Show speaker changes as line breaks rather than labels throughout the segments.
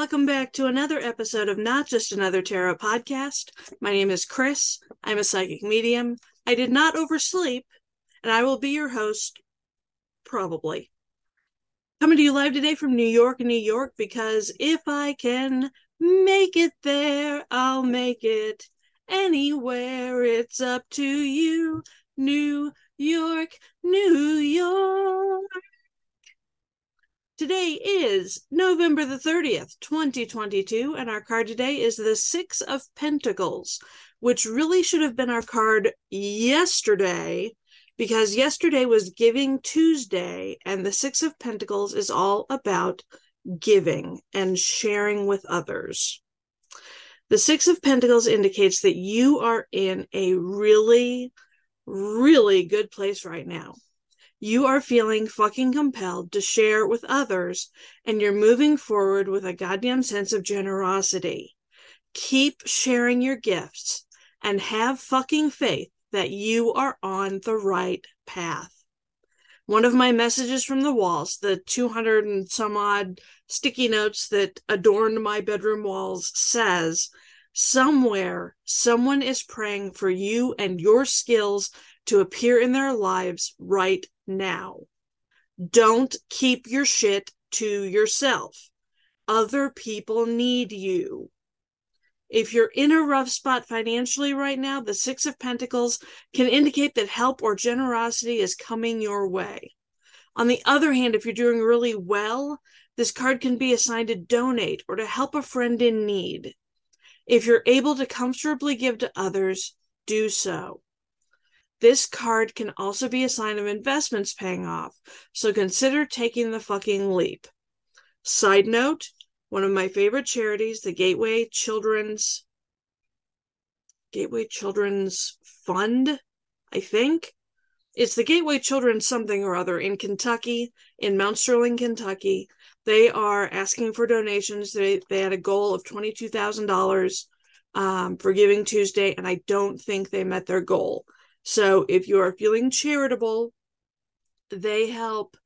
Welcome back to another episode of Not Just Another Tarot podcast. My name is Chris. I'm a psychic medium. I did not oversleep, and I will be your host, probably. Coming to you live today from New York, New York, because if I can make it there, I'll make it anywhere. It's up to you, New York, New York. Today is November the 30th, 2022, and our card today is the Six of Pentacles, which really should have been our card yesterday because yesterday was Giving Tuesday, and the Six of Pentacles is all about giving and sharing with others. The Six of Pentacles indicates that you are in a really, really good place right now you are feeling fucking compelled to share with others and you're moving forward with a goddamn sense of generosity. Keep sharing your gifts and have fucking faith that you are on the right path. One of my messages from the walls, the 200 and some odd sticky notes that adorned my bedroom walls, says, Somewhere, someone is praying for you and your skills to appear in their lives right now. Don't keep your shit to yourself. Other people need you. If you're in a rough spot financially right now, the Six of Pentacles can indicate that help or generosity is coming your way. On the other hand, if you're doing really well, this card can be assigned to donate or to help a friend in need. If you're able to comfortably give to others, do so. This card can also be a sign of investments paying off, so consider taking the fucking leap. Side note one of my favorite charities, the Gateway Children's Gateway Children's Fund, I think. It's the Gateway Children's something or other in Kentucky, in Mount Sterling, Kentucky. They are asking for donations. They they had a goal of twenty two thousand um, dollars for Giving Tuesday, and I don't think they met their goal. So if you are feeling charitable, they help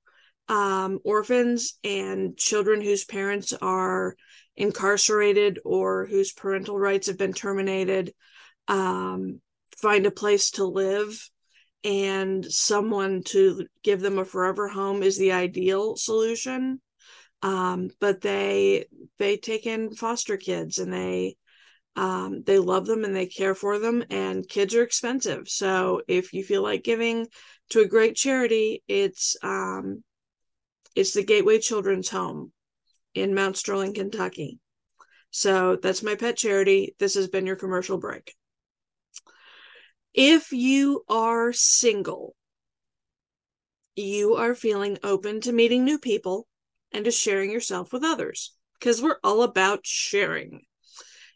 um, orphans and children whose parents are incarcerated or whose parental rights have been terminated um, find a place to live. And someone to give them a forever home is the ideal solution. Um, but they they take in foster kids and they um, they love them and they care for them and kids are expensive. So if you feel like giving to a great charity it's um, it's the gateway children's home in mount sterling kentucky. So that's my pet charity. This has been your commercial break. If you are single you are feeling open to meeting new people and to sharing yourself with others because we're all about sharing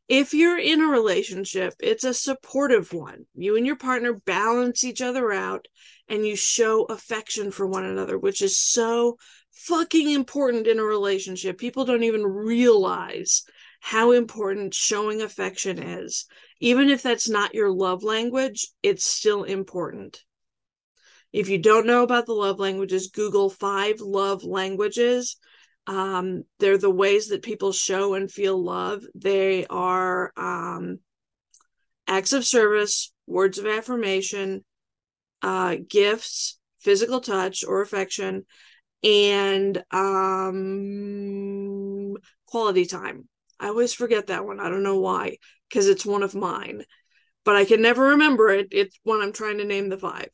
if you're in a relationship, it's a supportive one. You and your partner balance each other out and you show affection for one another, which is so fucking important in a relationship. People don't even realize how important showing affection is. Even if that's not your love language, it's still important. If you don't know about the love languages, Google five love languages um, they're the ways that people show and feel love. They are um, acts of service, words of affirmation, uh, gifts, physical touch or affection, and um, quality time. I always forget that one. I don't know why, because it's one of mine, but I can never remember it. It's when I'm trying to name the five.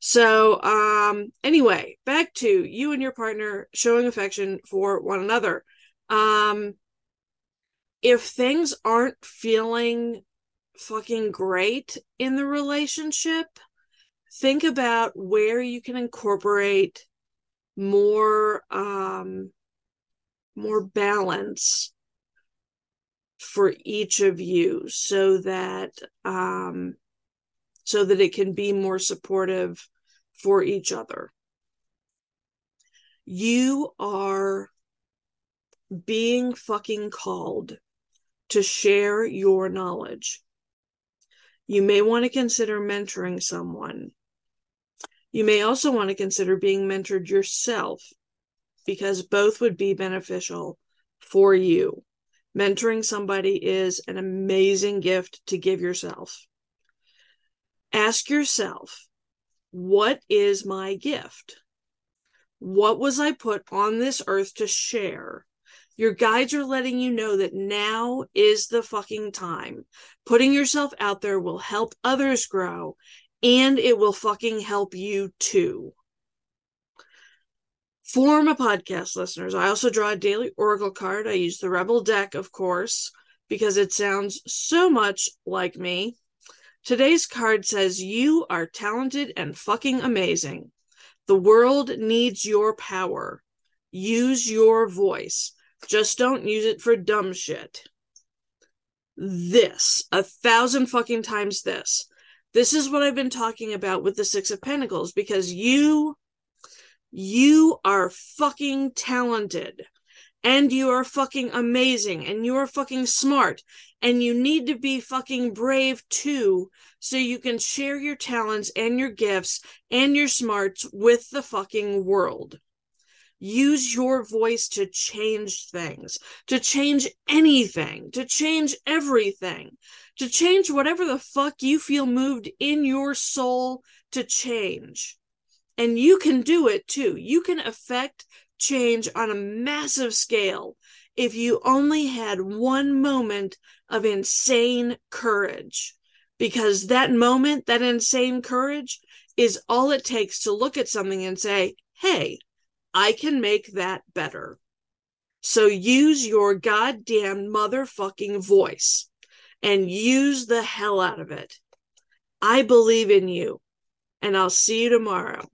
So, um, anyway, back to you and your partner showing affection for one another. Um, if things aren't feeling fucking great in the relationship, think about where you can incorporate more um more balance for each of you so that um so that it can be more supportive for each other you are being fucking called to share your knowledge. You may want to consider mentoring someone. You may also want to consider being mentored yourself because both would be beneficial for you. Mentoring somebody is an amazing gift to give yourself. Ask yourself, what is my gift? What was I put on this earth to share? Your guides are letting you know that now is the fucking time. Putting yourself out there will help others grow and it will fucking help you too. Form a podcast listeners, I also draw a daily oracle card. I use the Rebel deck, of course, because it sounds so much like me. Today's card says, You are talented and fucking amazing. The world needs your power. Use your voice. Just don't use it for dumb shit. This, a thousand fucking times this. This is what I've been talking about with the Six of Pentacles because you, you are fucking talented and you are fucking amazing and you are fucking smart and you need to be fucking brave too so you can share your talents and your gifts and your smarts with the fucking world. Use your voice to change things, to change anything, to change everything, to change whatever the fuck you feel moved in your soul to change. And you can do it too. You can affect change on a massive scale if you only had one moment of insane courage. Because that moment, that insane courage, is all it takes to look at something and say, hey, I can make that better. So use your goddamn motherfucking voice and use the hell out of it. I believe in you, and I'll see you tomorrow.